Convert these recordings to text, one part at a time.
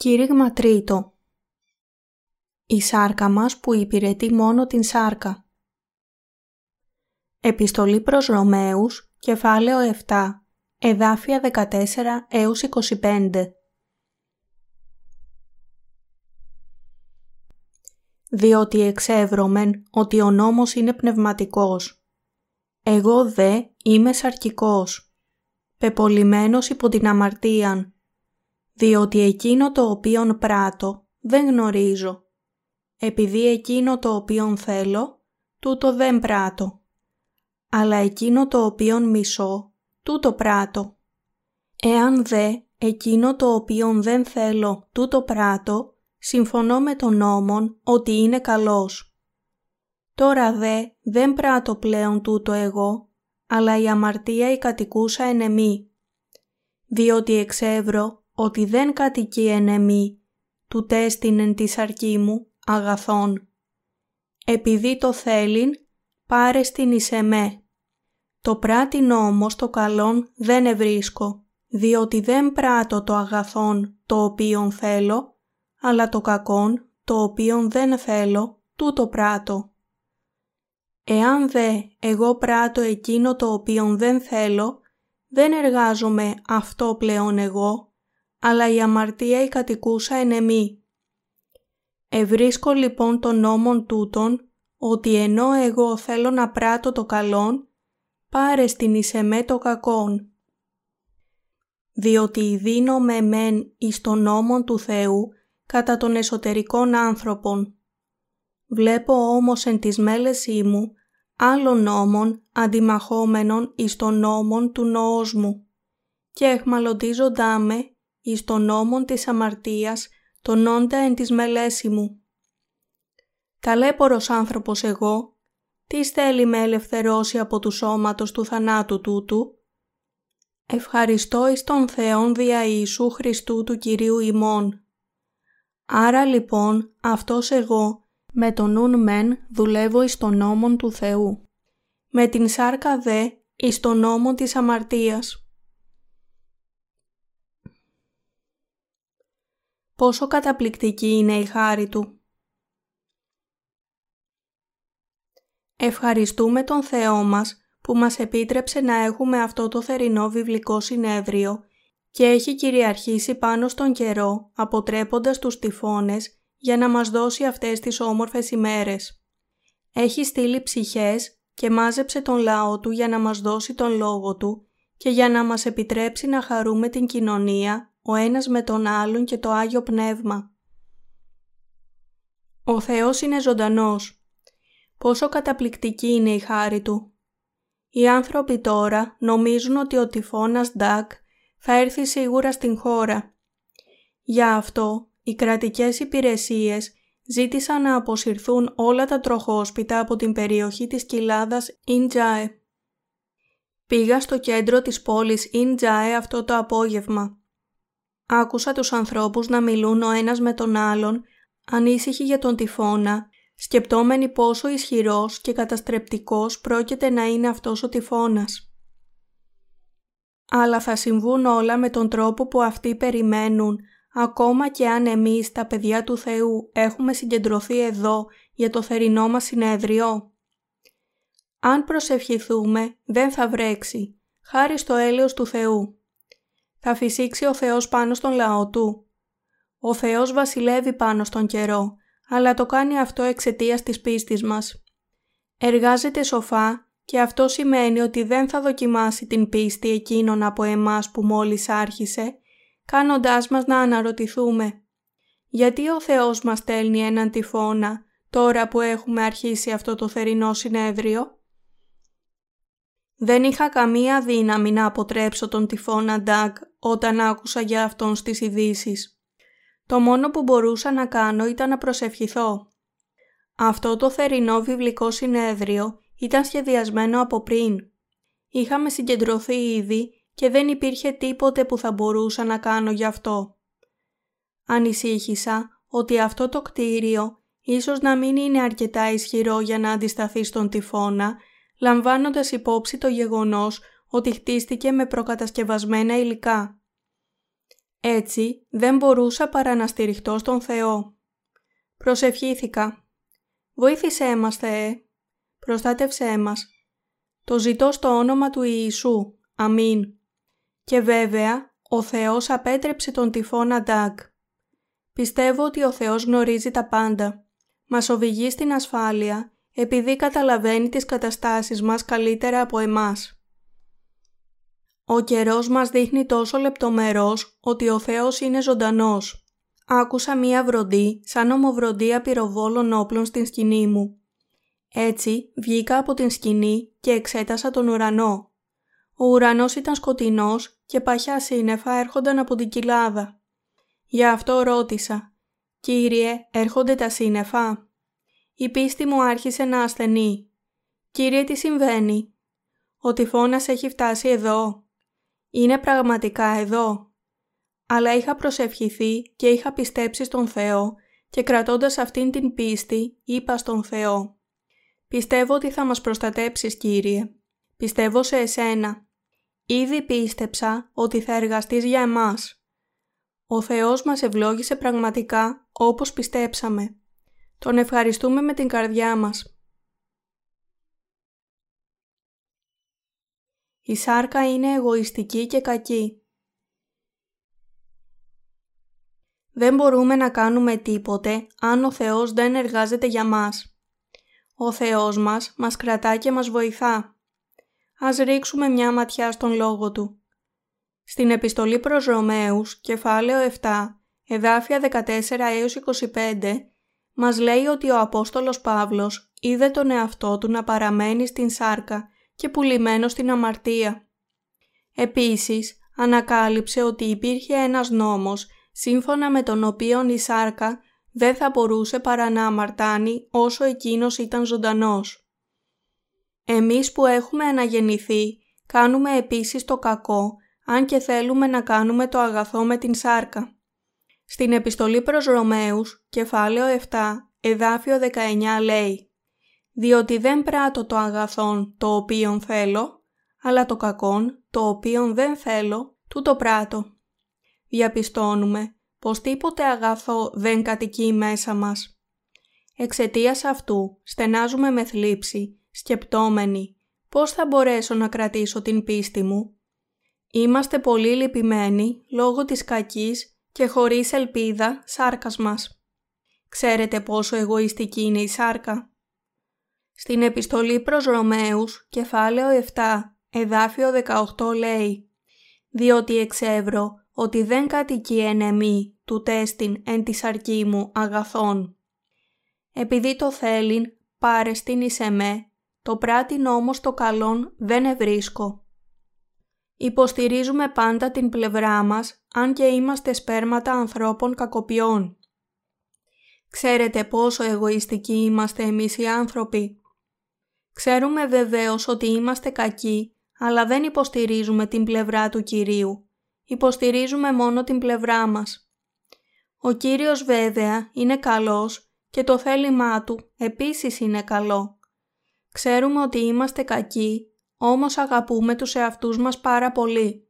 Κήρυγμα τρίτο. Η σάρκα μας που υπηρετεί μόνο την σάρκα. Επιστολή προς Ρωμαίους, κεφάλαιο 7, εδάφια 14 έως 25 Διότι εξεύρωμεν ότι ο νόμος είναι πνευματικός. Εγώ δε είμαι σαρκικός, πεπολιμένος υπό την αμαρτίαν, διότι εκείνο το οποίον πράττω δεν γνωρίζω. Επειδή εκείνο το οποίον θέλω, τούτο δεν πράττω. Αλλά εκείνο το οποίον μισώ, τούτο πράττω. Εάν δε εκείνο το οποίον δεν θέλω, τούτο πράττω, συμφωνώ με τον νόμον ότι είναι καλός. Τώρα δε δεν πράττω πλέον τούτο εγώ, αλλά η αμαρτία η κατοικούσα εν εμή. Διότι εξεύρω ότι δεν κατοικεί εν εμή, του τέστην της αρκή μου αγαθών. Επειδή το θέλειν, πάρε στην εις εμέ. Το πράτην όμως το καλόν δεν ευρίσκω, διότι δεν πράττω το αγαθόν το οποίον θέλω, αλλά το κακόν το οποίον δεν θέλω, τούτο πράττω. Εάν δε εγώ πράττω εκείνο το οποίον δεν θέλω, δεν εργάζομαι αυτό πλέον εγώ, αλλά η αμαρτία η κατοικούσα εν εμή. Ευρίσκω λοιπόν τον νόμον τούτον, ότι ενώ εγώ θέλω να πράττω το καλόν, πάρε στην εις εμέ το κακόν. Διότι δίνω με μεν εις τον νόμον του Θεού κατά των εσωτερικών άνθρωπων. Βλέπω όμως εν της μέλεσή μου άλλων νόμων αντιμαχόμενων εις τον νόμον του νόος μου και εχμαλωτίζοντά με εις τον νόμον της αμαρτίας, τον όντα εν της μελέση μου. Ταλέπορος άνθρωπος εγώ, τι θέλει με ελευθερώσει από του σώματος του θανάτου τούτου; Ευχαριστώ εις τον Θεόν δια Ιησού Χριστού του Κυρίου ημών. Άρα λοιπόν αυτός εγώ με τον νουν μεν δουλεύω εις τον νόμον του Θεού. Με την σάρκα δε εις τον νόμον της αμαρτίας. Πόσο καταπληκτική είναι η χάρη Του. Ευχαριστούμε τον Θεό μας που μας επίτρεψε να έχουμε αυτό το θερινό βιβλικό συνέδριο και έχει κυριαρχήσει πάνω στον καιρό αποτρέποντας τους τυφώνες για να μας δώσει αυτές τις όμορφες ημέρες. Έχει στείλει ψυχές και μάζεψε τον λαό Του για να μας δώσει τον λόγο Του και για να μας επιτρέψει να χαρούμε την κοινωνία ο ένας με τον άλλον και το Άγιο Πνεύμα. Ο Θεός είναι ζωντανός. Πόσο καταπληκτική είναι η χάρη Του. Οι άνθρωποι τώρα νομίζουν ότι ο τυφώνας Ντάκ θα έρθει σίγουρα στην χώρα. Για αυτό, οι κρατικές υπηρεσίες ζήτησαν να αποσυρθούν όλα τα τροχόσπιτα από την περιοχή της κοιλάδας Ιντζάε. Πήγα στο κέντρο της πόλης Ιντζάε αυτό το απόγευμα. Άκουσα τους ανθρώπους να μιλούν ο ένας με τον άλλον, ανήσυχοι για τον τυφώνα, σκεπτόμενοι πόσο ισχυρός και καταστρεπτικός πρόκειται να είναι αυτός ο τυφώνας. Αλλά θα συμβούν όλα με τον τρόπο που αυτοί περιμένουν, ακόμα και αν εμείς τα παιδιά του Θεού έχουμε συγκεντρωθεί εδώ για το θερινό μας συνέδριο. Αν προσευχηθούμε δεν θα βρέξει, χάρη στο έλεος του Θεού θα φυσήξει ο Θεός πάνω στον λαό Του. Ο Θεός βασιλεύει πάνω στον καιρό, αλλά το κάνει αυτό εξαιτίας της πίστης μας. Εργάζεται σοφά και αυτό σημαίνει ότι δεν θα δοκιμάσει την πίστη εκείνων από εμάς που μόλις άρχισε, κάνοντάς μας να αναρωτηθούμε γιατί ο Θεός μας στέλνει έναν τυφώνα τώρα που έχουμε αρχίσει αυτό το θερινό συνέδριο; Δεν είχα καμία δύναμη να αποτρέψω τον τυφώνα Ντάκ όταν άκουσα για αυτόν στις ειδήσεις. Το μόνο που μπορούσα να κάνω ήταν να προσευχηθώ. Αυτό το θερινό βιβλικό συνέδριο ήταν σχεδιασμένο από πριν. Είχαμε συγκεντρωθεί ήδη και δεν υπήρχε τίποτε που θα μπορούσα να κάνω γι' αυτό. Ανησύχησα ότι αυτό το κτίριο ίσως να μην είναι αρκετά ισχυρό για να αντισταθεί στον τυφώνα λαμβάνοντας υπόψη το γεγονός ότι χτίστηκε με προκατασκευασμένα υλικά. Έτσι δεν μπορούσα παρά να στηριχτώ στον Θεό. Προσευχήθηκα. Βοήθησέ μας, Θεέ. Προστάτευσέ μας. Το ζητώ στο όνομα του Ιησού. Αμήν. Και βέβαια, ο Θεός απέτρεψε τον τυφώνα Ντάκ. Πιστεύω ότι ο Θεός γνωρίζει τα πάντα. Μας οδηγεί στην ασφάλεια επειδή καταλαβαίνει τις καταστάσεις μας καλύτερα από εμάς. Ο καιρός μας δείχνει τόσο λεπτομερός ότι ο Θεός είναι ζωντανός. Άκουσα μία βροντή σαν ομοβροντία πυροβόλων όπλων στην σκηνή μου. Έτσι βγήκα από την σκηνή και εξέτασα τον ουρανό. Ο ουρανός ήταν σκοτεινός και παχιά σύννεφα έρχονταν από την κοιλάδα. Γι' αυτό ρώτησα «Κύριε, έρχονται τα σύννεφα» η πίστη μου άρχισε να ασθενεί. «Κύριε, τι συμβαίνει» «Ο τυφώνας έχει φτάσει εδώ» «Είναι πραγματικά εδώ» αλλά είχα προσευχηθεί και είχα πιστέψει στον Θεό και κρατώντας αυτήν την πίστη είπα στον Θεό «Πιστεύω ότι θα μας προστατέψεις Κύριε. Πιστεύω σε εσένα. Ήδη πίστεψα ότι θα εργαστείς για εμάς. Ο Θεός μας ευλόγησε πραγματικά όπως πιστέψαμε. Τον ευχαριστούμε με την καρδιά μας. Η σάρκα είναι εγωιστική και κακή. Δεν μπορούμε να κάνουμε τίποτε αν ο Θεός δεν εργάζεται για μας. Ο Θεός μας μας κρατά και μας βοηθά. Ας ρίξουμε μια ματιά στον λόγο Του. Στην επιστολή προς Ρωμαίους, κεφάλαιο 7, εδάφια 14 έως 25, μας λέει ότι ο Απόστολος Παύλος είδε τον εαυτό του να παραμένει στην σάρκα και πουλημένο στην αμαρτία. Επίσης, ανακάλυψε ότι υπήρχε ένας νόμος σύμφωνα με τον οποίο η σάρκα δεν θα μπορούσε παρά να αμαρτάνει όσο εκείνος ήταν ζωντανός. Εμείς που έχουμε αναγεννηθεί κάνουμε επίσης το κακό αν και θέλουμε να κάνουμε το αγαθό με την σάρκα. Στην επιστολή προς Ρωμαίους, κεφάλαιο 7, εδάφιο 19 λέει «Διότι δεν πράττω το αγαθόν το οποίον θέλω, αλλά το κακόν το οποίον δεν θέλω, τούτο πράττω». Διαπιστώνουμε πως τίποτε αγαθό δεν κατοικεί μέσα μας. Εξαιτίας αυτού στενάζουμε με θλίψη, σκεπτόμενοι πώς θα μπορέσω να κρατήσω την πίστη μου. Είμαστε πολύ λυπημένοι λόγω της κακής και χωρίς ελπίδα σάρκας μας. Ξέρετε πόσο εγωιστική είναι η σάρκα. Στην επιστολή προς Ρωμαίους, κεφάλαιο 7, εδάφιο 18 λέει «Διότι εξεύρω ότι δεν κατοικεί εν εμή του τέστην εν τη σαρκή μου αγαθών. Επειδή το θέλειν πάρε στην εις εμέ, το πράτην όμως το καλόν δεν ευρίσκω. Υποστηρίζουμε πάντα την πλευρά μας, αν και είμαστε σπέρματα ανθρώπων κακοποιών. Ξέρετε πόσο εγωιστικοί είμαστε εμείς οι άνθρωποι. Ξέρουμε βεβαίως ότι είμαστε κακοί, αλλά δεν υποστηρίζουμε την πλευρά του Κυρίου. Υποστηρίζουμε μόνο την πλευρά μας. Ο Κύριος βέβαια είναι καλός και το θέλημά Του επίσης είναι καλό. Ξέρουμε ότι είμαστε κακοί όμως αγαπούμε τους εαυτούς μας πάρα πολύ.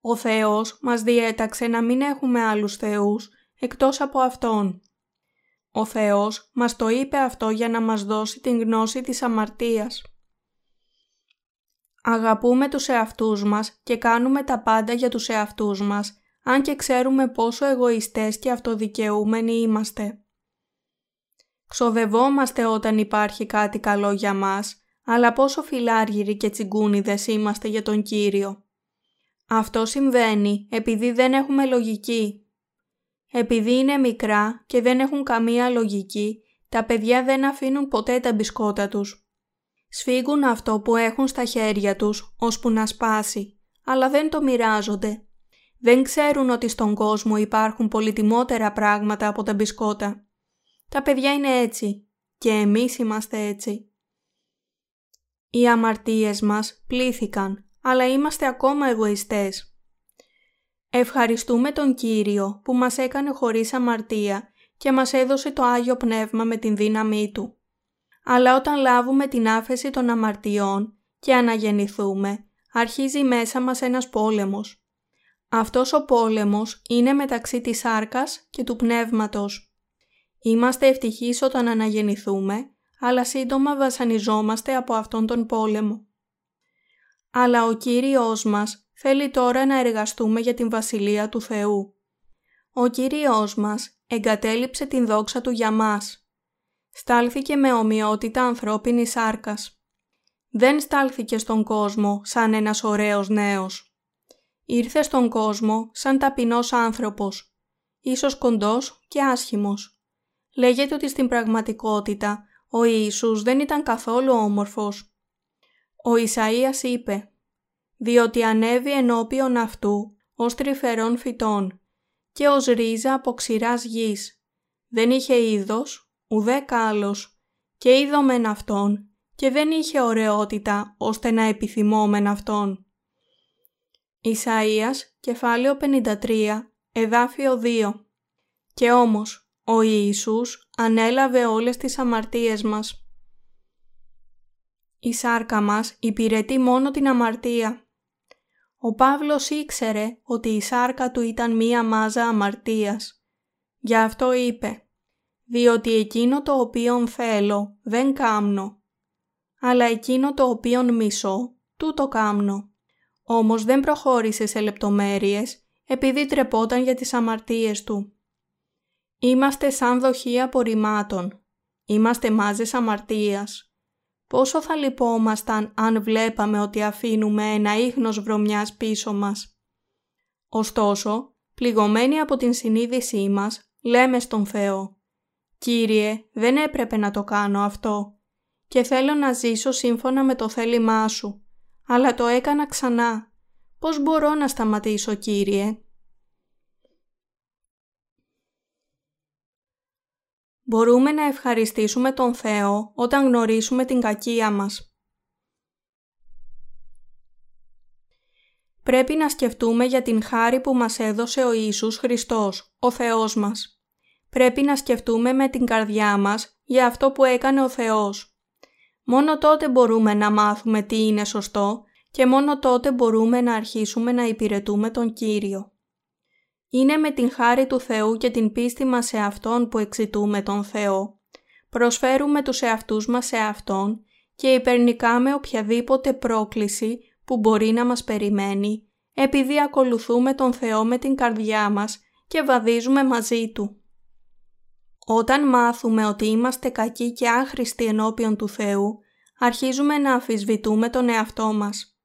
Ο Θεός μας διέταξε να μην έχουμε άλλους θεούς εκτός από Αυτόν. Ο Θεός μας το είπε αυτό για να μας δώσει την γνώση της αμαρτίας. Αγαπούμε τους εαυτούς μας και κάνουμε τα πάντα για τους εαυτούς μας, αν και ξέρουμε πόσο εγωιστές και αυτοδικαιούμενοι είμαστε. Ξοδευόμαστε όταν υπάρχει κάτι καλό για μας αλλά πόσο φιλάργυροι και τσιγκούνιδες είμαστε για τον Κύριο. Αυτό συμβαίνει επειδή δεν έχουμε λογική. Επειδή είναι μικρά και δεν έχουν καμία λογική, τα παιδιά δεν αφήνουν ποτέ τα μπισκότα τους. Σφίγγουν αυτό που έχουν στα χέρια τους, ώσπου να σπάσει, αλλά δεν το μοιράζονται. Δεν ξέρουν ότι στον κόσμο υπάρχουν πολυτιμότερα πράγματα από τα μπισκότα. Τα παιδιά είναι έτσι και εμείς είμαστε έτσι. Οι αμαρτίες μας πλήθηκαν, αλλά είμαστε ακόμα εγωιστές. Ευχαριστούμε τον Κύριο που μας έκανε χωρίς αμαρτία και μας έδωσε το Άγιο Πνεύμα με την δύναμή Του. Αλλά όταν λάβουμε την άφεση των αμαρτιών και αναγεννηθούμε, αρχίζει μέσα μας ένας πόλεμος. Αυτός ο πόλεμος είναι μεταξύ της σάρκας και του πνεύματος. Είμαστε ευτυχείς όταν αναγεννηθούμε, αλλά σύντομα βασανιζόμαστε από αυτόν τον πόλεμο. Αλλά ο Κύριος μας θέλει τώρα να εργαστούμε για την Βασιλεία του Θεού. Ο Κύριος μας εγκατέλειψε την δόξα Του για μας. Στάλθηκε με ομοιότητα ανθρώπινης σάρκας. Δεν στάλθηκε στον κόσμο σαν ένας ωραίος νέος. Ήρθε στον κόσμο σαν ταπεινός άνθρωπος, ίσως κοντός και άσχημος. Λέγεται ότι στην πραγματικότητα ο Ιησούς δεν ήταν καθόλου όμορφος. Ο Ισαΐας είπε «Διότι ανέβη ενώπιον αυτού ως τρυφερών φυτών και ως ρίζα από ξηράς γης. Δεν είχε είδος, ουδέ κάλος και είδομεν αυτόν και δεν είχε ωραιότητα ώστε να επιθυμόμεν αυτόν». Ισαΐας, κεφάλαιο 53, εδάφιο 2 «Και όμως, ο Ιησούς ανέλαβε όλες τις αμαρτίες μας». Η σάρκα μας υπηρετεί μόνο την αμαρτία. Ο Παύλος ήξερε ότι η σάρκα του ήταν μία μάζα αμαρτίας. Γι' αυτό είπε «Διότι εκείνο το οποίον θέλω δεν κάμνω, αλλά εκείνο το οποίον μισώ, τούτο κάμνω». Όμως δεν προχώρησε σε λεπτομέρειες επειδή τρεπόταν για τις αμαρτίες του. Είμαστε σαν δοχεία απορριμμάτων. Είμαστε μάζες αμαρτίας. Πόσο θα λυπόμασταν αν βλέπαμε ότι αφήνουμε ένα ίχνος βρωμιάς πίσω μας. Ωστόσο, πληγωμένοι από την συνείδησή μας, λέμε στον Θεό «Κύριε, δεν έπρεπε να το κάνω αυτό και θέλω να ζήσω σύμφωνα με το θέλημά Σου, αλλά το έκανα ξανά. Πώς μπορώ να σταματήσω, Κύριε» Μπορούμε να ευχαριστήσουμε τον Θεό όταν γνωρίσουμε την κακία μας. Πρέπει να σκεφτούμε για την χάρη που μας έδωσε ο Ιησούς Χριστός, ο Θεός μας. Πρέπει να σκεφτούμε με την καρδιά μας για αυτό που έκανε ο Θεός. Μόνο τότε μπορούμε να μάθουμε τι είναι σωστό και μόνο τότε μπορούμε να αρχίσουμε να υπηρετούμε τον Κύριο. Είναι με την χάρη του Θεού και την πίστη μας σε Αυτόν που εξητούμε τον Θεό. Προσφέρουμε τους εαυτούς μας σε Αυτόν και υπερνικάμε οποιαδήποτε πρόκληση που μπορεί να μας περιμένει, επειδή ακολουθούμε τον Θεό με την καρδιά μας και βαδίζουμε μαζί Του. Όταν μάθουμε ότι είμαστε κακοί και άχρηστοι ενώπιον του Θεού, αρχίζουμε να αφισβητούμε τον εαυτό μας.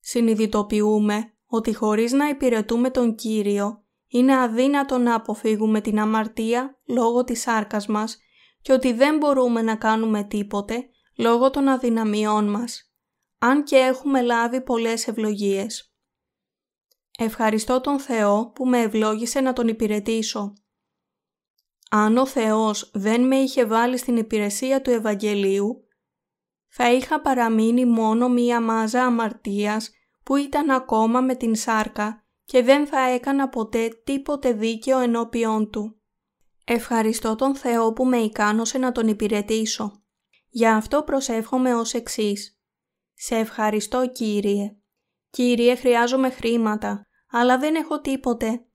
Συνειδητοποιούμε ότι χωρίς να υπηρετούμε τον Κύριο είναι αδύνατο να αποφύγουμε την αμαρτία λόγω της σάρκας μας και ότι δεν μπορούμε να κάνουμε τίποτε λόγω των αδυναμιών μας, αν και έχουμε λάβει πολλές ευλογίες. Ευχαριστώ τον Θεό που με ευλόγησε να τον υπηρετήσω. Αν ο Θεός δεν με είχε βάλει στην υπηρεσία του Ευαγγελίου, θα είχα παραμείνει μόνο μία μάζα αμαρτίας που ήταν ακόμα με την σάρκα και δεν θα έκανα ποτέ τίποτε δίκαιο ενώπιόν του. Ευχαριστώ τον Θεό που με ικάνωσε να τον υπηρετήσω. Γι' αυτό προσεύχομαι ως εξής. Σε ευχαριστώ Κύριε. Κύριε χρειάζομαι χρήματα, αλλά δεν έχω τίποτε.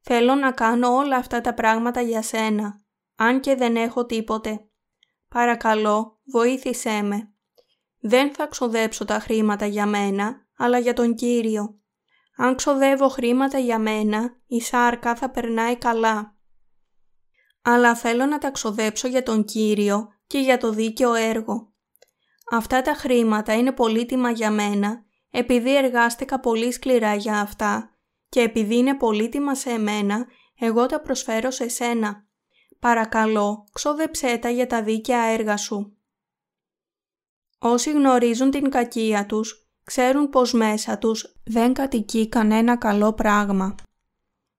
Θέλω να κάνω όλα αυτά τα πράγματα για σένα, αν και δεν έχω τίποτε. Παρακαλώ, βοήθησέ με. Δεν θα ξοδέψω τα χρήματα για μένα, αλλά για τον Κύριο. Αν ξοδεύω χρήματα για μένα, η σάρκα θα περνάει καλά. Αλλά θέλω να τα ξοδέψω για τον Κύριο και για το δίκαιο έργο. Αυτά τα χρήματα είναι πολύτιμα για μένα, επειδή εργάστηκα πολύ σκληρά για αυτά και επειδή είναι πολύτιμα σε εμένα, εγώ τα προσφέρω σε σένα. Παρακαλώ, ξόδεψέ τα για τα δίκαια έργα σου. Όσοι γνωρίζουν την κακία τους, ξέρουν πως μέσα τους δεν κατοικεί κανένα καλό πράγμα.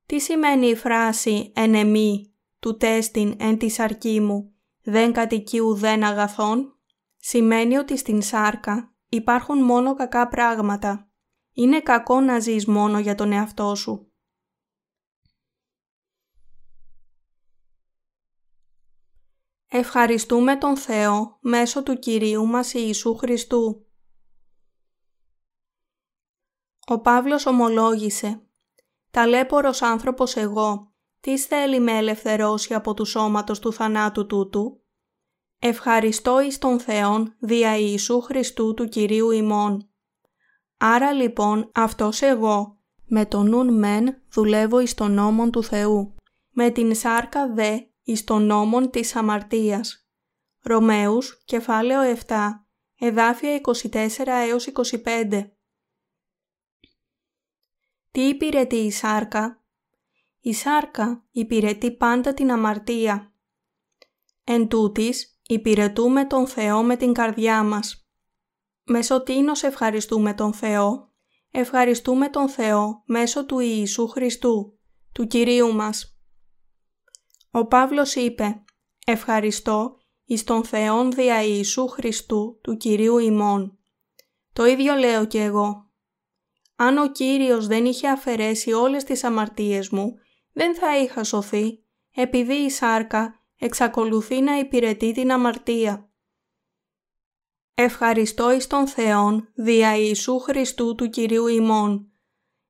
Τι σημαίνει η φράση «ενεμή» του τέστην εν της σαρκή μου «δεν κατοικεί ουδέν αγαθόν» σημαίνει ότι στην σάρκα υπάρχουν μόνο κακά πράγματα. Είναι κακό να ζεις μόνο για τον εαυτό σου. Ευχαριστούμε τον Θεό μέσω του Κυρίου μας Ιησού Χριστού Ο Παύλος ομολόγησε «Ταλέπορος άνθρωπος εγώ, τι θέλει με ελευθερώσει από του σώματος του θανάτου τούτου» Ευχαριστώ εις τον Θεόν δια Ιησού Χριστού του Κυρίου ημών. Άρα λοιπόν αυτός εγώ με τον νουν μεν δουλεύω εις τον νόμον του Θεού, με την σάρκα δε εις τον νόμον της αμαρτίας. Ρωμαίους, κεφάλαιο 7, εδάφια 24 έως 25. Τι υπηρετεί η σάρκα; Η σάρκα υπηρετεί πάντα την αμαρτία. Εν τούτης, υπηρετούμε τον Θεό με την καρδιά μας. Μέσω τίνος ευχαριστούμε τον Θεό. Ευχαριστούμε τον Θεό μέσω του Ιησού Χριστού, του Κυρίου μας. Ο Παύλος είπε «Ευχαριστώ εις τον Θεόν δια Ιησού Χριστού, του Κυρίου ημών». Το ίδιο λέω και εγώ. Αν ο Κύριος δεν είχε αφαιρέσει όλες τις αμαρτίες μου, δεν θα είχα σωθεί, επειδή η σάρκα εξακολουθεί να υπηρετεί την αμαρτία. Ευχαριστώ εις τον Θεόν δια Ιησού Χριστού του Κυρίου ημών.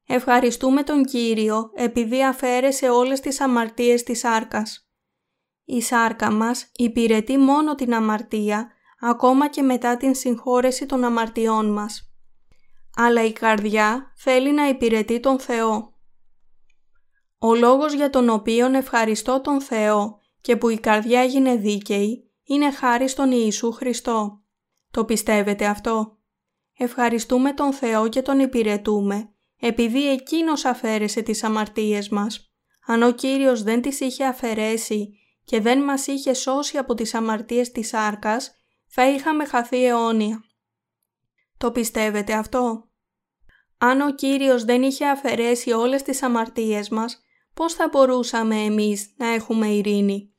Ευχαριστούμε τον Κύριο επειδή αφαίρεσε όλες τις αμαρτίες της σάρκας. Η σάρκα μας υπηρετεί μόνο την αμαρτία ακόμα και μετά την συγχώρεση των αμαρτιών μας. Αλλά η καρδιά θέλει να υπηρετεί τον Θεό. Ο λόγος για τον οποίο ευχαριστώ τον Θεό και που η καρδιά έγινε δίκαιη είναι χάρη στον Ιησού Χριστό. Το πιστεύετε αυτό; Ευχαριστούμε τον Θεό και τον υπηρετούμε επειδή Εκείνος αφαίρεσε τις αμαρτίες μας. Αν ο Κύριος δεν τις είχε αφαιρέσει και δεν μας είχε σώσει από τις αμαρτίες της άρκας, θα είχαμε χαθεί αιώνια. Το πιστεύετε αυτό; Αν ο Κύριος δεν είχε αφαιρέσει όλες τις αμαρτίες μας, πώς θα μπορούσαμε εμείς να έχουμε ειρήνη;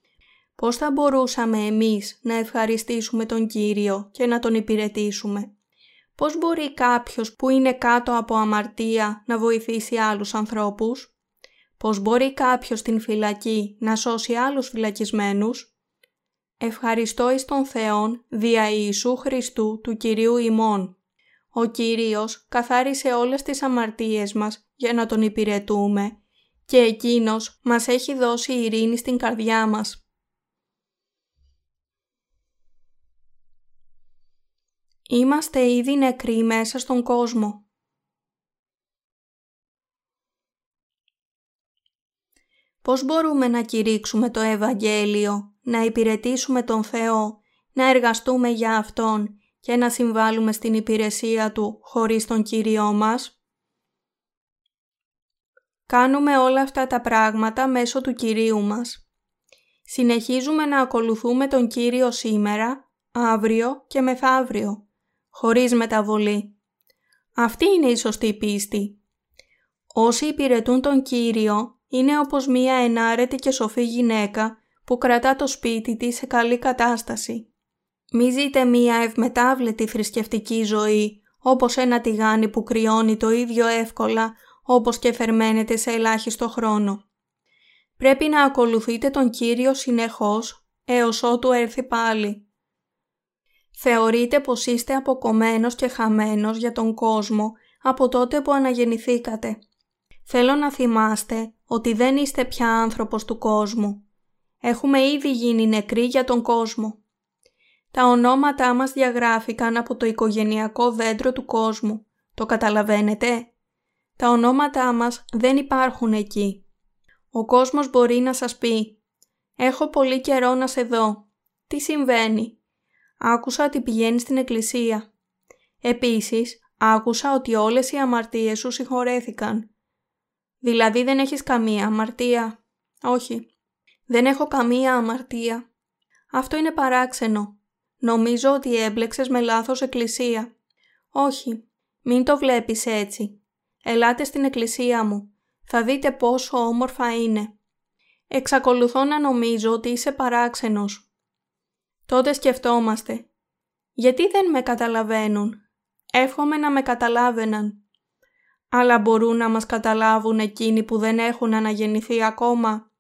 Πώς θα μπορούσαμε εμείς να ευχαριστήσουμε τον Κύριο και να τον υπηρετήσουμε; Πώς μπορεί κάποιος που είναι κάτω από αμαρτία να βοηθήσει άλλους ανθρώπους; Πώς μπορεί κάποιος στην φυλακή να σώσει άλλους φυλακισμένους; Ευχαριστώ εις τον Θεόν δια Ιησού Χριστού του Κυρίου ημών. Ο Κύριος καθάρισε όλες τις αμαρτίες μας για να Τον υπηρετούμε και Εκείνος μας έχει δώσει ειρήνη στην καρδιά μας. Είμαστε ήδη νεκροί μέσα στον κόσμο. Πώς μπορούμε να κηρύξουμε το Ευαγγέλιο, να υπηρετήσουμε τον Θεό, να εργαστούμε για Αυτόν και να συμβάλλουμε στην υπηρεσία Του χωρίς τον Κύριό μας. Κάνουμε όλα αυτά τα πράγματα μέσω του Κυρίου μας. Συνεχίζουμε να ακολουθούμε τον Κύριο σήμερα, αύριο και μεθαύριο χωρίς μεταβολή. Αυτή είναι η σωστή πίστη. Όσοι υπηρετούν τον Κύριο είναι όπως μία ενάρετη και σοφή γυναίκα που κρατά το σπίτι της σε καλή κατάσταση. Μη ζείτε μία ευμετάβλητη θρησκευτική ζωή όπως ένα τηγάνι που κρυώνει το ίδιο εύκολα όπως και φερμένεται σε ελάχιστο χρόνο. Πρέπει να ακολουθείτε τον Κύριο συνεχώς έως ότου έρθει πάλι. Θεωρείτε πως είστε αποκομμένος και χαμένος για τον κόσμο από τότε που αναγεννηθήκατε. Θέλω να θυμάστε ότι δεν είστε πια άνθρωπος του κόσμου. Έχουμε ήδη γίνει νεκροί για τον κόσμο. Τα ονόματά μας διαγράφηκαν από το οικογενειακό δέντρο του κόσμου. Το καταλαβαίνετε; Τα ονόματά μας δεν υπάρχουν εκεί. Ο κόσμος μπορεί να σας πει «Έχω πολύ καιρό να σε δω. Τι συμβαίνει» άκουσα ότι πηγαίνει στην εκκλησία. Επίσης, άκουσα ότι όλες οι αμαρτίες σου συγχωρέθηκαν. Δηλαδή δεν έχεις καμία αμαρτία; Όχι. Δεν έχω καμία αμαρτία. Αυτό είναι παράξενο. Νομίζω ότι έμπλεξες με λάθος εκκλησία. Όχι. Μην το βλέπεις έτσι. Ελάτε στην εκκλησία μου. Θα δείτε πόσο όμορφα είναι. Εξακολουθώ να νομίζω ότι είσαι παράξενος. Τότε σκεφτόμαστε. Γιατί δεν με καταλαβαίνουν; Εύχομαι να με καταλάβαιναν. Αλλά μπορούν να μας καταλάβουν εκείνοι που δεν έχουν αναγεννηθεί ακόμα.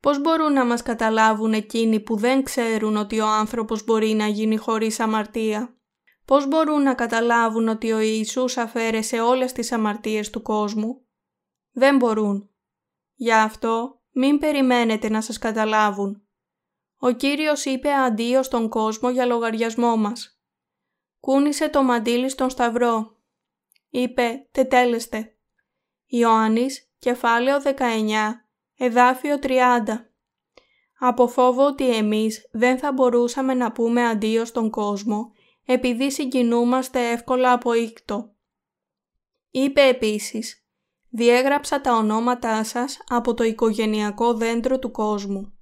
Πώς μπορούν να μας καταλάβουν εκείνοι που δεν ξέρουν ότι ο άνθρωπος μπορεί να γίνει χωρίς αμαρτία; πώς μπορούν να καταλάβουν ότι ο Ιησούς αφαίρεσε όλες τις αμαρτίες του κόσμου; Δεν μπορούν. Γι' αυτό μην περιμένετε να σας καταλάβουν. Ο Κύριος είπε αντίο στον κόσμο για λογαριασμό μας. Κούνησε το μαντίλι στον σταυρό. Είπε «Τετέλεστε». Ιωάννης, κεφάλαιο 19, εδάφιο 30. Από φόβο ότι εμείς δεν θα μπορούσαμε να πούμε αντίο στον κόσμο επειδή συγκινούμαστε εύκολα από ήκτο. Είπε επίσης «Διέγραψα τα ονόματά σας από το οικογενειακό δέντρο του κόσμου».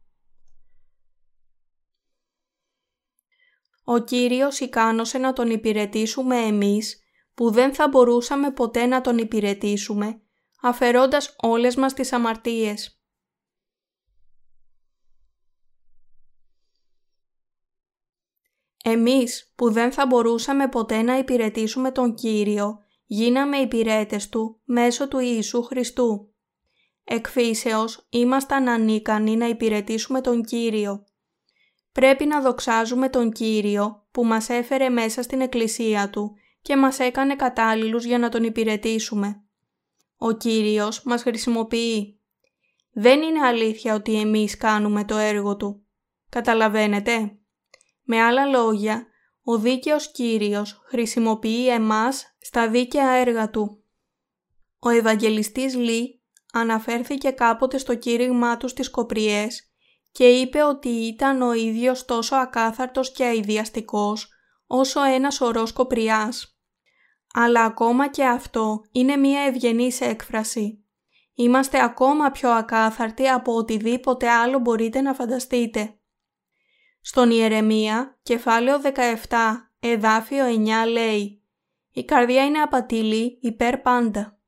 Ο Κύριος ικάνωσε να τον υπηρετήσουμε εμείς που δεν θα μπορούσαμε ποτέ να τον υπηρετήσουμε αφαιρώντας όλες μας τις αμαρτίες. Εμείς που δεν θα μπορούσαμε ποτέ να υπηρετήσουμε τον Κύριο, γίναμε υπηρέτες Του μέσω του Ιησού Χριστού. Εκφύσεως ήμασταν ανίκανοι να υπηρετήσουμε τον Κύριο. Πρέπει να δοξάζουμε τον Κύριο που μας έφερε μέσα στην Εκκλησία Του και μας έκανε κατάλληλους για να Τον υπηρετήσουμε. Ο Κύριος μας χρησιμοποιεί. Δεν είναι αλήθεια ότι εμείς κάνουμε το έργο Του. Καταλαβαίνετε; Με άλλα λόγια, ο δίκαιος Κύριος χρησιμοποιεί εμάς στα δίκαια έργα Του. Ο Ευαγγελιστής Λί αναφέρθηκε κάποτε στο κήρυγμά του στις Κοπριές και είπε ότι ήταν ο ίδιος τόσο ακάθαρτος και αειδιαστικός όσο ένας σωρός Κοπριάς. Αλλά ακόμα και αυτό είναι μία ευγενής έκφραση. Είμαστε ακόμα πιο ακάθαρτοι από οτιδήποτε άλλο μπορείτε να φανταστείτε. Στον Ιερεμία, κεφάλαιο 17, εδάφιο 9 λέει «Η καρδιά είναι απατηλή υπέρ πάντα».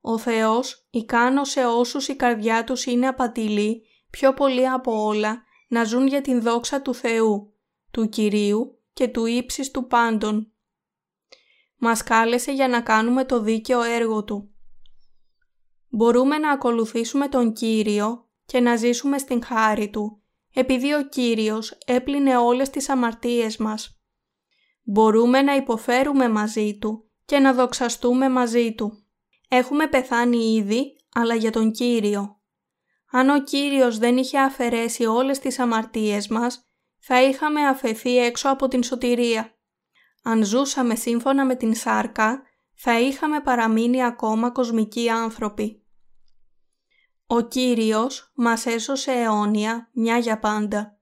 Ο Θεός ικάνωσε όσους η καρδιά τους είναι απατηλή πιο πολύ από όλα να ζουν για την δόξα του Θεού, του Κυρίου και του ύψης του πάντων. Μας κάλεσε για να κάνουμε το δίκαιο έργο Του. Μπορούμε να ακολουθήσουμε τον Κύριο και να ζήσουμε στην χάρη Του επειδή ο Κύριος έπλυνε όλες τις αμαρτίες μας. Μπορούμε να υποφέρουμε μαζί Του και να δοξαστούμε μαζί Του. Έχουμε πεθάνει ήδη, αλλά για τον Κύριο. Αν ο Κύριος δεν είχε αφαιρέσει όλες τις αμαρτίες μας, θα είχαμε αφαιθεί έξω από την σωτηρία. Αν ζούσαμε σύμφωνα με την σάρκα, θα είχαμε παραμείνει ακόμα κοσμικοί άνθρωποι. Ο Κύριος μας έσωσε αιώνια μια για πάντα.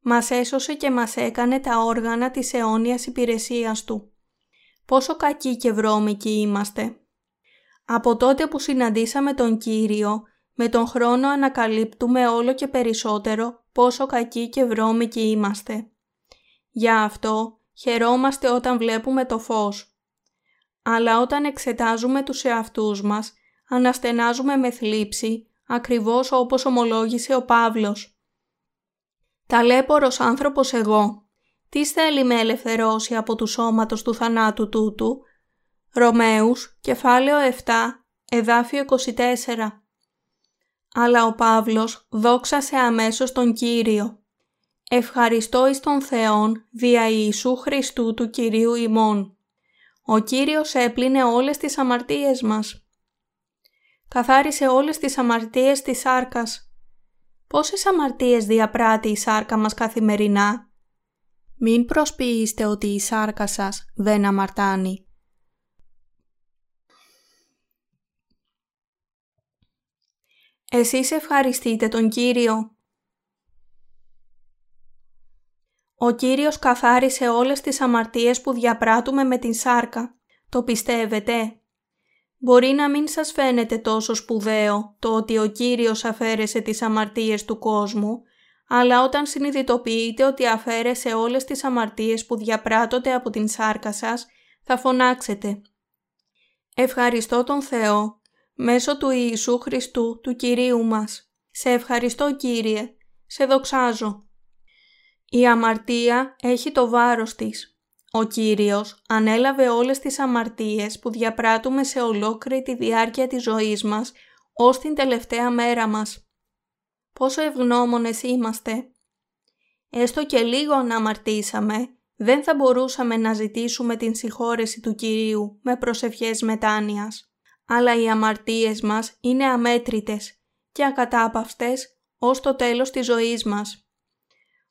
Μας έσωσε και μας έκανε τα όργανα της αιώνιας υπηρεσίας Του. Πόσο κακοί και βρώμικοι είμαστε. Από τότε που συναντήσαμε τον Κύριο, με τον χρόνο ανακαλύπτουμε όλο και περισσότερο πόσο κακοί και βρώμικοι είμαστε. Για αυτό χαιρόμαστε όταν βλέπουμε το φως. Αλλά όταν εξετάζουμε τους εαυτούς μας, αναστενάζουμε με θλίψη, ακριβώς όπως ομολόγησε ο Παύλος. Ταλέπορος άνθρωπος εγώ, τι θέλει με ελευθερώσει από του σώματος του θανάτου τούτου. Ρωμαίους, κεφάλαιο 7, εδάφιο 24. Αλλά ο Παύλος δόξασε αμέσως τον Κύριο. Ευχαριστώ εις τον Θεόν δια Ιησού Χριστού του Κυρίου ημών. Ο Κύριος έπλυνε όλες τις αμαρτίες μας καθάρισε όλες τις αμαρτίες της σάρκας. Πόσες αμαρτίες διαπράττει η σάρκα μας καθημερινά; Μην προσποιείστε ότι η σάρκα σας δεν αμαρτάνει. Εσείς ευχαριστείτε τον Κύριο. Ο Κύριος καθάρισε όλες τις αμαρτίες που διαπράττουμε με την σάρκα. Το πιστεύετε; Μπορεί να μην σας φαίνεται τόσο σπουδαίο το ότι ο Κύριος αφαίρεσε τις αμαρτίες του κόσμου, αλλά όταν συνειδητοποιείτε ότι αφαίρεσε όλες τις αμαρτίες που διαπράττονται από την σάρκα σας, θα φωνάξετε «Ευχαριστώ τον Θεό, μέσω του Ιησού Χριστού, του Κυρίου μας. Σε ευχαριστώ Κύριε, σε δοξάζω». Η αμαρτία έχει το βάρος της ο Κύριος ανέλαβε όλες τις αμαρτίες που διαπράττουμε σε ολόκληρη τη διάρκεια της ζωής μας ως την τελευταία μέρα μας. Πόσο ευγνώμονες είμαστε. Έστω και λίγο να αμαρτήσαμε, δεν θα μπορούσαμε να ζητήσουμε την συγχώρεση του Κυρίου με προσευχές μετάνοιας, αλλά οι αμαρτίες μας είναι αμέτρητες και ακατάπαυστες ως το τέλος της ζωής μας.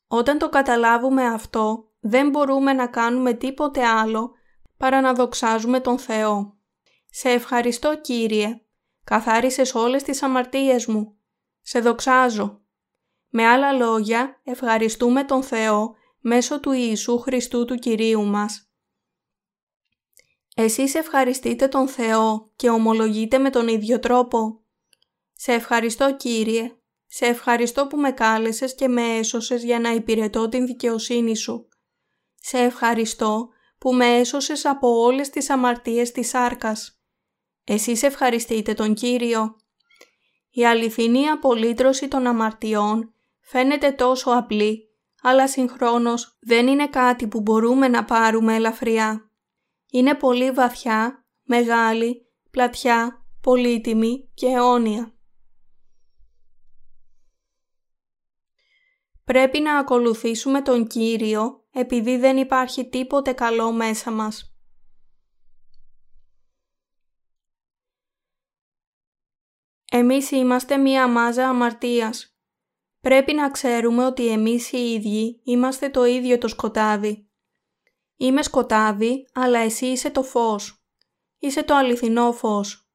Όταν το καταλάβουμε αυτό, δεν μπορούμε να κάνουμε τίποτε άλλο παρά να δοξάζουμε τον Θεό. Σε ευχαριστώ Κύριε, καθάρισες όλες τις αμαρτίες μου. Σε δοξάζω. Με άλλα λόγια, ευχαριστούμε τον Θεό μέσω του Ιησού Χριστού του Κυρίου μας. Εσείς ευχαριστείτε τον Θεό και ομολογείτε με τον ίδιο τρόπο. Σε ευχαριστώ Κύριε, σε ευχαριστώ που με κάλεσες και με έσωσες για να υπηρετώ την δικαιοσύνη Σου. Σε ευχαριστώ που με έσωσες από όλες τις αμαρτίες της σάρκας. Εσείς ευχαριστείτε τον Κύριο. Η αληθινή απολύτρωση των αμαρτιών φαίνεται τόσο απλή, αλλά συγχρόνως δεν είναι κάτι που μπορούμε να πάρουμε ελαφριά. Είναι πολύ βαθιά, μεγάλη, πλατιά, πολύτιμη και αιώνια. Πρέπει να ακολουθήσουμε τον Κύριο επειδή δεν υπάρχει τίποτε καλό μέσα μας. Εμείς είμαστε μία μάζα αμαρτίας. Πρέπει να ξέρουμε ότι εμείς οι ίδιοι είμαστε το ίδιο το σκοτάδι. Είμαι σκοτάδι, αλλά εσύ είσαι το φως. Είσαι το αληθινό φως.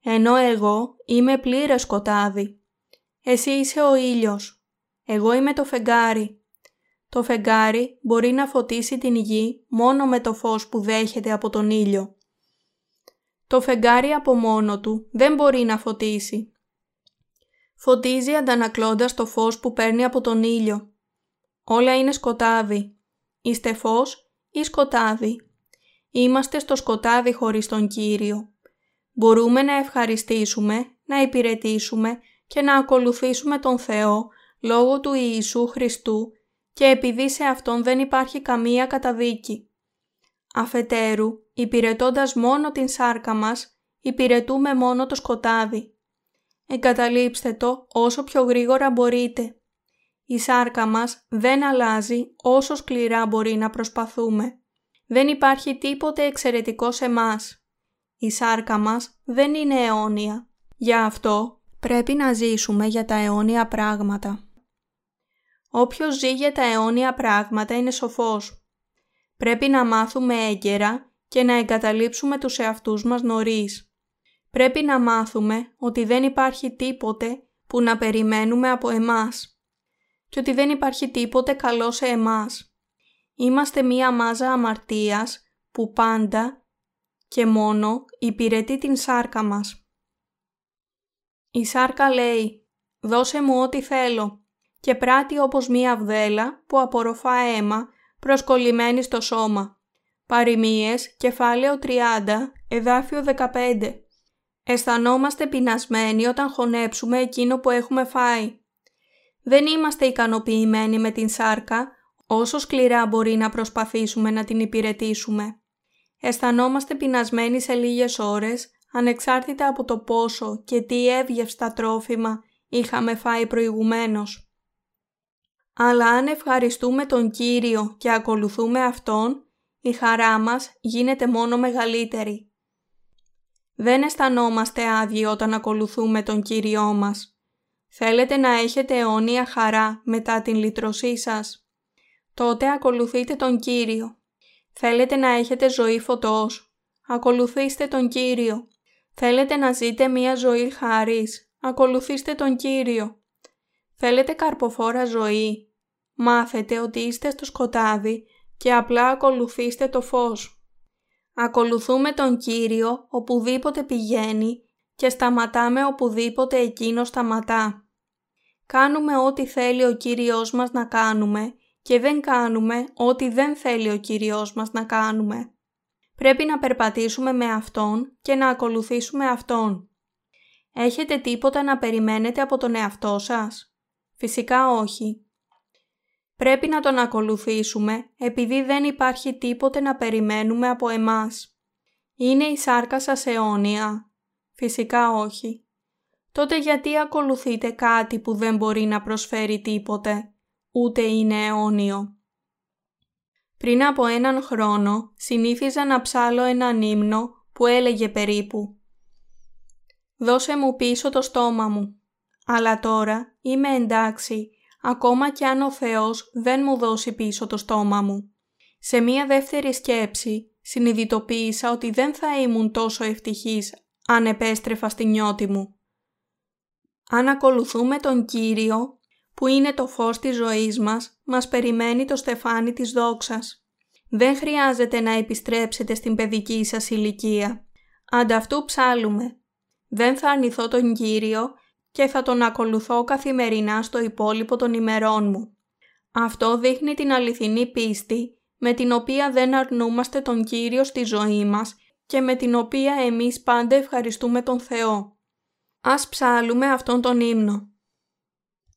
Ενώ εγώ είμαι πλήρες σκοτάδι. Εσύ είσαι ο ήλιος. Εγώ είμαι το φεγγάρι. Το φεγγάρι μπορεί να φωτίσει την γη μόνο με το φως που δέχεται από τον ήλιο. Το φεγγάρι από μόνο του δεν μπορεί να φωτίσει. Φωτίζει αντανακλώντας το φως που παίρνει από τον ήλιο. Όλα είναι σκοτάδι. Είστε φως ή σκοτάδι; Είμαστε στο σκοτάδι χωρίς τον Κύριο. Μπορούμε να ευχαριστήσουμε, να υπηρετήσουμε και να ακολουθήσουμε τον Θεό λόγω του Ιησού Χριστού και επειδή σε Αυτόν δεν υπάρχει καμία καταδίκη. Αφετέρου, υπηρετώντας μόνο την σάρκα μας, υπηρετούμε μόνο το σκοτάδι. Εγκαταλείψτε το όσο πιο γρήγορα μπορείτε. Η σάρκα μας δεν αλλάζει όσο σκληρά μπορεί να προσπαθούμε. Δεν υπάρχει τίποτε εξαιρετικό σε μας. Η σάρκα μας δεν είναι αιώνια. Γι' αυτό πρέπει να ζήσουμε για τα αιώνια πράγματα. Όποιος ζει για τα αιώνια πράγματα είναι σοφός. Πρέπει να μάθουμε έγκαιρα και να εγκαταλείψουμε τους εαυτούς μας νωρίς. Πρέπει να μάθουμε ότι δεν υπάρχει τίποτε που να περιμένουμε από εμάς και ότι δεν υπάρχει τίποτε καλό σε εμάς. Είμαστε μία μάζα αμαρτίας που πάντα και μόνο υπηρετεί την σάρκα μας. Η σάρκα λέει «Δώσε μου ό,τι θέλω» και πράττει όπως μία βδέλα που απορροφά αίμα προσκολλημένη στο σώμα. Παριμίες, κεφάλαιο 30, εδάφιο 15. Αισθανόμαστε πεινασμένοι όταν χωνέψουμε εκείνο που έχουμε φάει. Δεν είμαστε ικανοποιημένοι με την σάρκα όσο σκληρά μπορεί να προσπαθήσουμε να την υπηρετήσουμε. Αισθανόμαστε πεινασμένοι σε λίγες ώρες ανεξάρτητα από το πόσο και τι εύγευστα τρόφιμα είχαμε φάει προηγουμένως. Αλλά αν ευχαριστούμε τον Κύριο και ακολουθούμε Αυτόν, η χαρά μας γίνεται μόνο μεγαλύτερη. Δεν αισθανόμαστε άδειοι όταν ακολουθούμε τον Κύριό μας. Θέλετε να έχετε αιώνια χαρά μετά την λυτρωσή σας. Τότε ακολουθείτε τον Κύριο. Θέλετε να έχετε ζωή φωτός. Ακολουθήστε τον Κύριο. Θέλετε να ζείτε μία ζωή χαρής. Ακολουθήστε τον Κύριο. Θέλετε καρποφόρα ζωή. Μάθετε ότι είστε στο σκοτάδι και απλά ακολουθήστε το φως. Ακολουθούμε τον Κύριο οπουδήποτε πηγαίνει και σταματάμε οπουδήποτε Εκείνο σταματά. Κάνουμε ό,τι θέλει ο Κύριος μας να κάνουμε και δεν κάνουμε ό,τι δεν θέλει ο Κύριος μας να κάνουμε. Πρέπει να περπατήσουμε με Αυτόν και να ακολουθήσουμε Αυτόν. Έχετε τίποτα να περιμένετε από τον εαυτό σας; Φυσικά όχι. Πρέπει να τον ακολουθήσουμε επειδή δεν υπάρχει τίποτε να περιμένουμε από εμάς. Είναι η σάρκα σας αιώνια. Φυσικά όχι. Τότε γιατί ακολουθείτε κάτι που δεν μπορεί να προσφέρει τίποτε, ούτε είναι αιώνιο; Πριν από έναν χρόνο συνήθιζα να ψάλω έναν ύμνο που έλεγε περίπου «Δώσε μου πίσω το στόμα μου». Αλλά τώρα είμαι εντάξει, ακόμα κι αν ο Θεός δεν μου δώσει πίσω το στόμα μου. Σε μία δεύτερη σκέψη συνειδητοποίησα ότι δεν θα ήμουν τόσο ευτυχής αν επέστρεφα στη νιώτη μου. Αν ακολουθούμε τον Κύριο, που είναι το φως της ζωής μας, μας περιμένει το στεφάνι της δόξας. Δεν χρειάζεται να επιστρέψετε στην παιδική σας ηλικία. Ανταυτού ψάλουμε. Δεν θα αρνηθώ τον Κύριο και θα τον ακολουθώ καθημερινά στο υπόλοιπο των ημερών μου. Αυτό δείχνει την αληθινή πίστη με την οποία δεν αρνούμαστε τον Κύριο στη ζωή μας και με την οποία εμείς πάντα ευχαριστούμε τον Θεό. Ας ψάλουμε αυτόν τον ύμνο.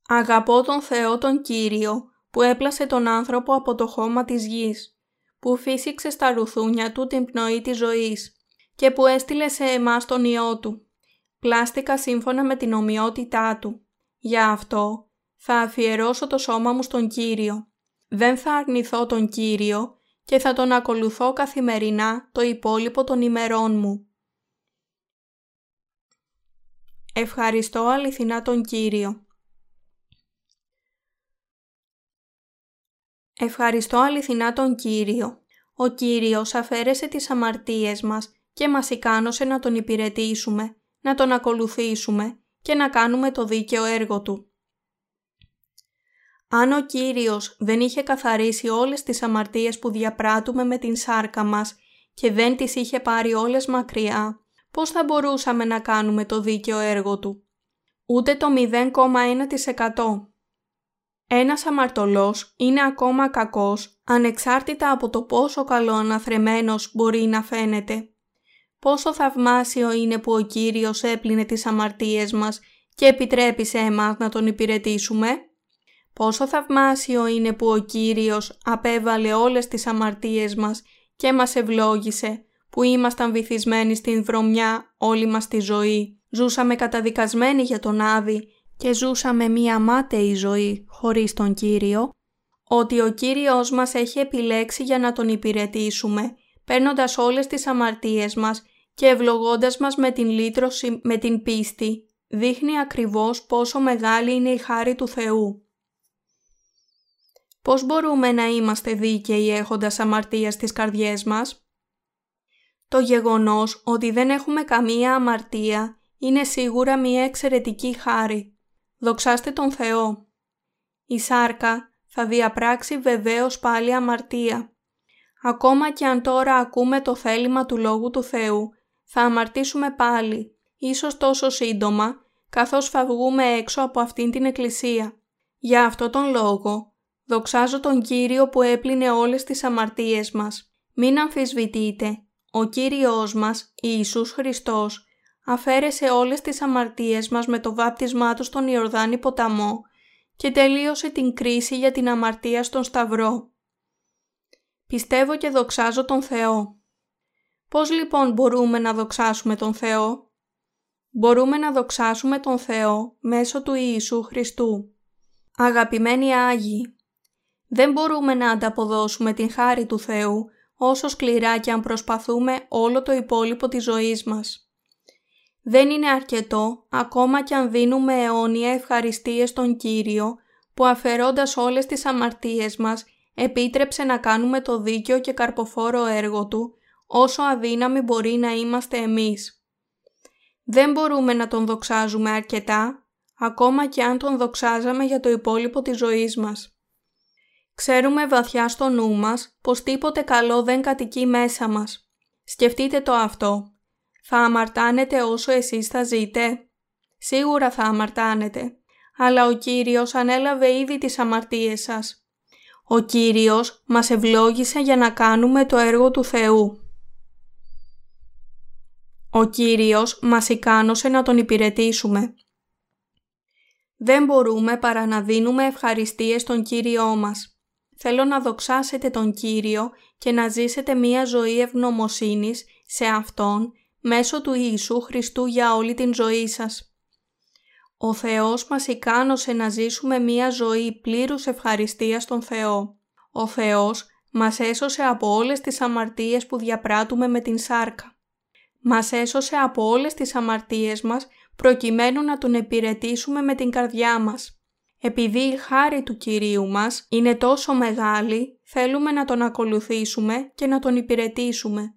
Αγαπώ τον Θεό τον Κύριο που έπλασε τον άνθρωπο από το χώμα της γης, που φύσηξε στα ρουθούνια του την πνοή της ζωής και που έστειλε σε εμάς τον Υιό Του. Πλάστηκα σύμφωνα με την ομοιότητά Του. Για αυτό θα αφιερώσω το σώμα μου στον Κύριο. Δεν θα αρνηθώ τον Κύριο και θα τον ακολουθώ καθημερινά το υπόλοιπο των ημερών μου. Ευχαριστώ αληθινά τον Κύριο. Ευχαριστώ αληθινά τον Κύριο. Ο Κύριος αφαίρεσε τις αμαρτίες μας και μας ικάνωσε να τον υπηρετήσουμε, να τον ακολουθήσουμε και να κάνουμε το δίκαιο έργο Του. Αν ο Κύριος δεν είχε καθαρίσει όλες τις αμαρτίες που διαπράττουμε με την σάρκα μας και δεν τις είχε πάρει όλες μακριά, πώς θα μπορούσαμε να κάνουμε το δίκαιο έργο Του; Ούτε το 0,1%. Ένας αμαρτωλός είναι ακόμα κακός ανεξάρτητα από το πόσο καλό αναθρεμένος μπορεί να φαίνεται. Πόσο θαυμάσιο είναι που ο Κύριος έπλυνε τις αμαρτίες μας και επιτρέπει σε εμάς να Τον υπηρετήσουμε. Πόσο θαυμάσιο είναι που ο Κύριος απέβαλε όλες τις αμαρτίες μας και μας ευλόγησε που ήμασταν βυθισμένοι στην βρωμιά όλη μας τη ζωή. Ζούσαμε καταδικασμένοι για τον Άδη και ζούσαμε μία μάταιη ζωή χωρίς τον Κύριο, ότι ο Κύριος μας έχει επιλέξει για να Τον υπηρετήσουμε, παίρνοντας όλες τις αμαρτίες μας και ευλογώντας μας με την λύτρωση, με την πίστη, δείχνει ακριβώς πόσο μεγάλη είναι η χάρη του Θεού. Πώς μπορούμε να είμαστε δίκαιοι έχοντας αμαρτίας στις καρδιές μας; Το γεγονός ότι δεν έχουμε καμία αμαρτία είναι σίγουρα μια εξαιρετική χάρη. Δοξάστε τον Θεό. Η σάρκα θα διαπράξει βεβαίως πάλι αμαρτία. Ακόμα και αν τώρα ακούμε το θέλημα του Λόγου του Θεού, θα αμαρτήσουμε πάλι, ίσως τόσο σύντομα, καθώς θα βγούμε έξω από αυτήν την εκκλησία. Για αυτό τον λόγο, δοξάζω τον Κύριο που έπλυνε όλες τις αμαρτίες μας. Μην αμφισβητείτε, ο Κύριος μας, Ιησούς Χριστός, αφαίρεσε όλες τις αμαρτίες μας με το βάπτισμά του στον Ιορδάνη ποταμό και τελείωσε την κρίση για την αμαρτία στον Σταυρό. Πιστεύω και δοξάζω τον Θεό. Πώς λοιπόν μπορούμε να δοξάσουμε τον Θεό; Μπορούμε να δοξάσουμε τον Θεό μέσω του Ιησού Χριστού. Αγαπημένοι Άγιοι, δεν μπορούμε να ανταποδώσουμε την χάρη του Θεού όσο σκληρά και αν προσπαθούμε όλο το υπόλοιπο της ζωής μας. Δεν είναι αρκετό ακόμα και αν δίνουμε αιώνια ευχαριστίες στον Κύριο που αφαιρώντας όλες τις αμαρτίες μας επίτρεψε να κάνουμε το δίκαιο και καρποφόρο έργο Του όσο αδύναμοι μπορεί να είμαστε εμείς. Δεν μπορούμε να Τον δοξάζουμε αρκετά, ακόμα και αν Τον δοξάζαμε για το υπόλοιπο της ζωής μας. Ξέρουμε βαθιά στο νου μας πως τίποτε καλό δεν κατοικεί μέσα μας. Σκεφτείτε το αυτό. Θα αμαρτάνετε όσο εσείς θα ζείτε. Σίγουρα θα αμαρτάνετε. Αλλά ο Κύριος ανέλαβε ήδη τις αμαρτίες σας. Ο Κύριος μας ευλόγησε για να κάνουμε το έργο του Θεού. Ο Κύριος μας ικάνωσε να Τον υπηρετήσουμε. Δεν μπορούμε παρά να δίνουμε ευχαριστίες στον Κύριό μας. Θέλω να δοξάσετε τον Κύριο και να ζήσετε μία ζωή ευγνωμοσύνης σε Αυτόν μέσω του Ιησού Χριστού για όλη την ζωή σας. Ο Θεός μας ικάνωσε να ζήσουμε μία ζωή πλήρους ευχαριστίας στον Θεό. Ο Θεός Μας έσωσε από όλες τις αμαρτίες που διαπράττουμε με την σάρκα. Μας έσωσε από όλες τις αμαρτίες μας προκειμένου να Τον επιρετήσουμε με την καρδιά μας. Επειδή η χάρη του Κυρίου μας είναι τόσο μεγάλη, θέλουμε να Τον ακολουθήσουμε και να Τον υπηρετήσουμε.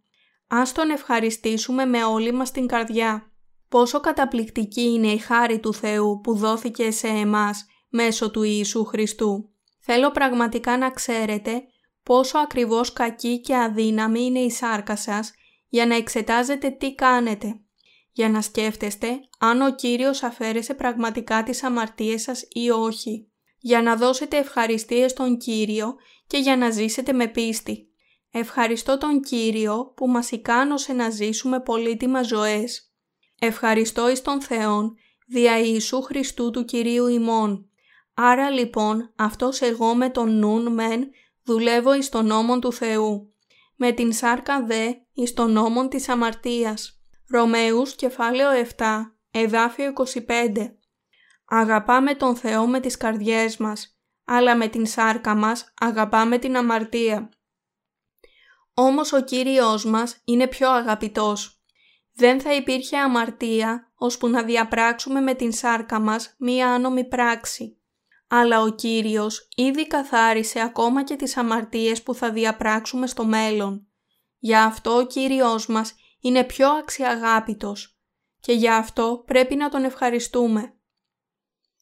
Ας Τον ευχαριστήσουμε με όλη μας την καρδιά. Πόσο καταπληκτική είναι η χάρη του Θεού που δόθηκε σε εμάς μέσω του Ιησού Χριστού. Θέλω πραγματικά να ξέρετε πόσο ακριβώς κακή και αδύναμη είναι η σάρκα σας για να εξετάζετε τι κάνετε. Για να σκέφτεστε αν ο Κύριος αφαίρεσε πραγματικά τις αμαρτίες σας ή όχι. Για να δώσετε ευχαριστίες στον Κύριο και για να ζήσετε με πίστη. Ευχαριστώ τον Κύριο που μας ικάνωσε να ζήσουμε πολύτιμα ζωές. Ευχαριστώ εις τον Θεόν δια Ιησού Χριστού του Κυρίου ημών. Άρα λοιπόν αυτός εγώ με τον νουν μεν δουλεύω εις τον νόμον του Θεού. Με την σάρκα δε εις τον νόμον της αμαρτίας. Ρωμαίους κεφάλαιο 7, εδάφιο 25. Αγαπάμε τον Θεό με τις καρδιές μας, αλλά με την σάρκα μας αγαπάμε την αμαρτία. Όμως ο Κύριος μας είναι πιο αγαπητός. Δεν θα υπήρχε αμαρτία ώσπου να διαπράξουμε με την σάρκα μας μία άνομη πράξη. Αλλά ο Κύριος ήδη καθάρισε ακόμα και τις αμαρτίες που θα διαπράξουμε στο μέλλον. Γι' αυτό ο Κύριος μας είναι πιο αξιαγάπητος και γι' αυτό πρέπει να Τον ευχαριστούμε.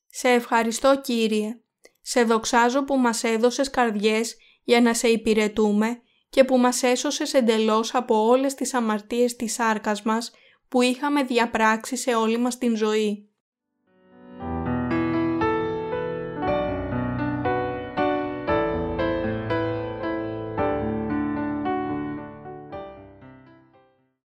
Σε ευχαριστώ Κύριε, σε δοξάζω που μας έδωσες καρδιές για να σε υπηρετούμε και που μας έσωσες εντελώς από όλες τις αμαρτίες της σάρκας μας που είχαμε διαπράξει σε όλη μας την ζωή.